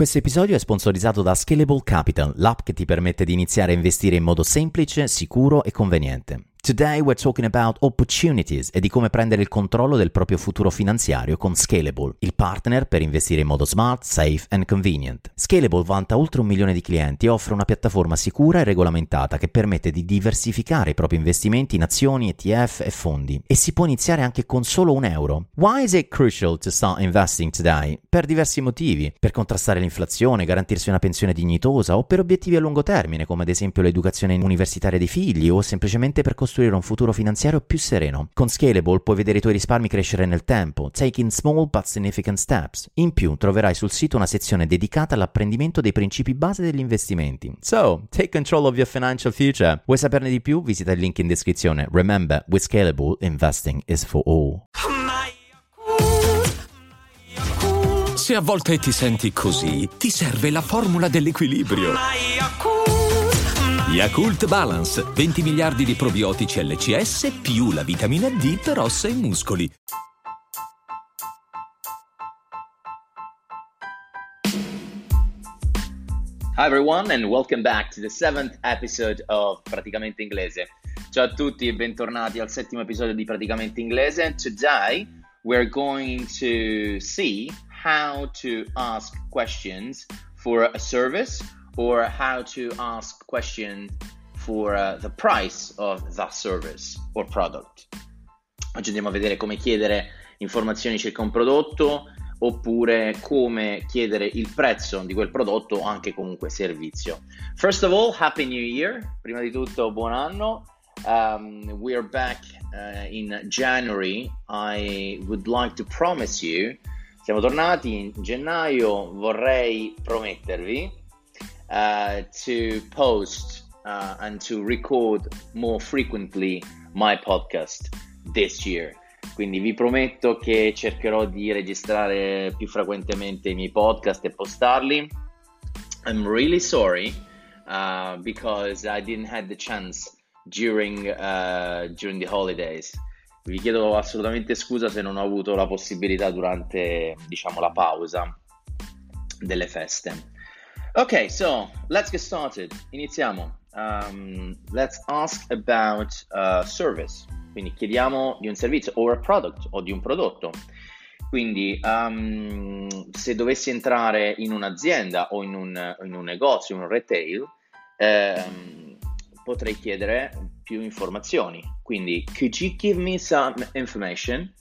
Questo episodio è sponsorizzato da Scalable Capital, l'app che ti permette di iniziare a investire in modo semplice, sicuro e conveniente. Today we're talking about opportunities e di come prendere il controllo del proprio futuro finanziario con Scalable, il partner per investire in modo smart, safe and convenient. Scalable vanta oltre un milione di clienti e offre una piattaforma sicura e regolamentata che permette di diversificare i propri investimenti in azioni, ETF e fondi. E si può iniziare anche con solo un euro. Why is it crucial to start investing today? Per diversi motivi. Per contrastare l'inflazione, garantirsi una pensione dignitosa o per obiettivi a lungo termine, come ad esempio l'educazione universitaria dei figli o semplicemente per costruire costruire un futuro finanziario più sereno. Con Scalable puoi vedere i tuoi risparmi crescere nel tempo, taking small but significant steps. In più troverai sul sito una sezione dedicata all'apprendimento dei principi base degli investimenti. So, take control of your financial future. Vuoi saperne di più? Visita il link in descrizione. Remember, with Scalable, investing is for all. Se a volte ti senti così, ti serve la formula dell'equilibrio. Yakult Balance, 20 miliardi di probiotici LCS più la vitamina D per ossa e muscoli. Hi everyone and welcome back to the seventh episode of Praticamente Inglese. Ciao a tutti e bentornati al settimo episodio di Praticamente Inglese. Today we're going to see how to ask questions for a service or how to ask questions for uh, the price of that service or product. Oggi andiamo a vedere come chiedere informazioni circa un prodotto oppure come chiedere il prezzo di quel prodotto o anche comunque servizio. First of all, Happy New Year! Prima di tutto, buon anno. Um, we are back uh, in January. I would like to promise you, siamo tornati in gennaio, vorrei promettervi uh, to post uh, and to record more frequently my podcast this year. Quindi vi prometto che cercherò di registrare più frequentemente i miei podcast e postarli. I'm really sorry uh, because I didn't have the chance during, uh, during the holidays. Vi chiedo assolutamente scusa se non ho avuto la possibilità durante, diciamo, la pausa delle feste. Okay, so let's get started. Iniziamo. Um, let's ask about uh, service. Quindi chiediamo di un servizio or a product o di un prodotto. Quindi um, se dovessi entrare in un'azienda o in un, in un negozio, in un retail, um, potrei chiedere più informazioni. Quindi, could you give me some information?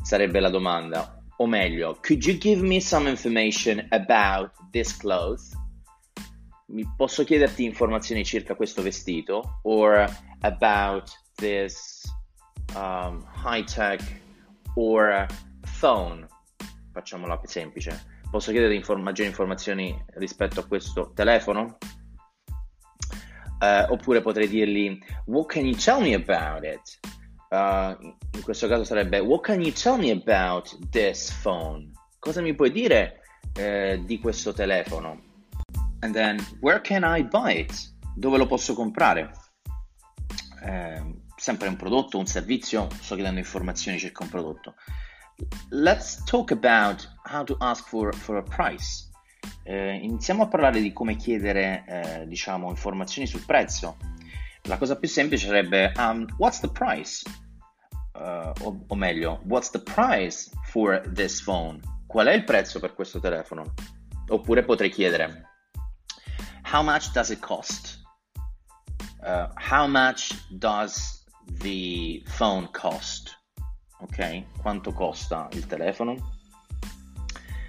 Sarebbe la domanda o meglio, could you give me some information about this clothes? Mi posso chiederti informazioni circa questo vestito? Or about this um, high tech or phone? Facciamola più semplice. Posso chiedere inform- maggiori informazioni rispetto a questo telefono? Uh, oppure potrei dirgli, what can you tell me about it? Uh, in questo caso sarebbe What can you tell me about this phone? Cosa mi puoi dire eh, di questo telefono? And then Where can I buy it? Dove lo posso comprare? Eh, sempre un prodotto, un servizio, sto chiedendo informazioni circa un prodotto. Let's talk about how to ask for, for a price. Eh, iniziamo a parlare di come chiedere, eh, diciamo, informazioni sul prezzo. La cosa più semplice sarebbe um, What's the price? uh, o, o, meglio, what's the price for this phone? Qual è il prezzo per questo telefono? Oppure potrei chiedere, how much does it cost? Uh, how much does the phone cost? Ok, quanto costa il telefono?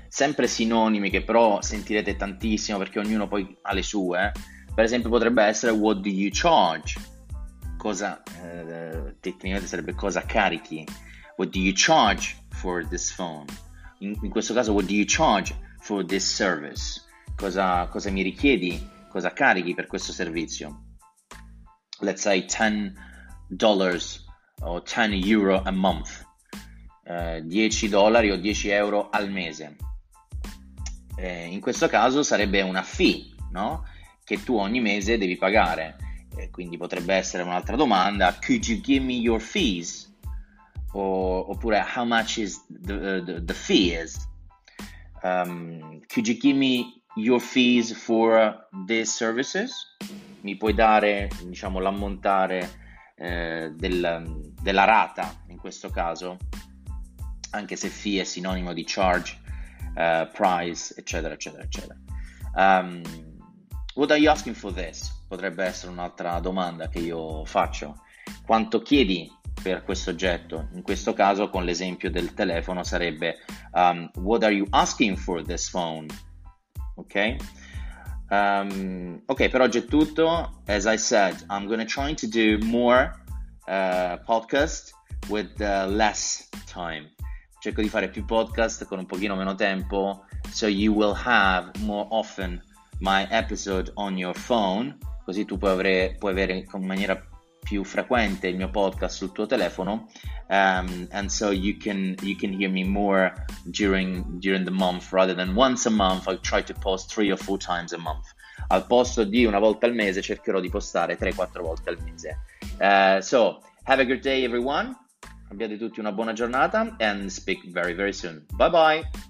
Sempre sinonimi che però sentirete tantissimo perché ognuno poi ha le sue. Per esempio potrebbe essere what do you charge? cosa eh, tecnicamente sarebbe cosa carichi. What do you charge for this phone? In, in, questo caso, what do you charge for this service? Cosa, cosa mi richiedi? Cosa carichi per questo servizio? Let's say 10 dollars o 10 euro a month. Eh, 10 dollari o 10 euro al mese. Eh, in questo caso sarebbe una fee, no? Che tu ogni mese devi pagare eh, quindi potrebbe essere un'altra domanda, could you give me your fees? O, oppure how much is the, the, the fee? Um, could you give me your fees for these services? Mi puoi dare, diciamo, l'ammontare eh, del, della rata in questo caso? Anche se fee è sinonimo di charge, uh, price, eccetera, eccetera, eccetera. Um, what are you asking for this? Potrebbe essere un'altra domanda che io faccio. Quanto chiedi per questo oggetto? In questo caso, con l'esempio del telefono, sarebbe um, What are you asking for this phone? Ok? Um, ok, per oggi è tutto. As I said, I'm going to try to do more uh, podcast with uh, less time. Cerco di fare più podcast con un pochino meno tempo, so you will have more often my episode on your phone, così tu puoi avere, puoi avere in maniera più frequente il mio podcast sul tuo telefono um, and so you can you can hear me more during during the month rather than once a month. I try to post three or four times a month. Al posto di una volta al mese cercherò di postare 3-4 volte al mese. Uh, so have a good day everyone. Abbiate tutti una buona giornata and speak very very soon. Bye bye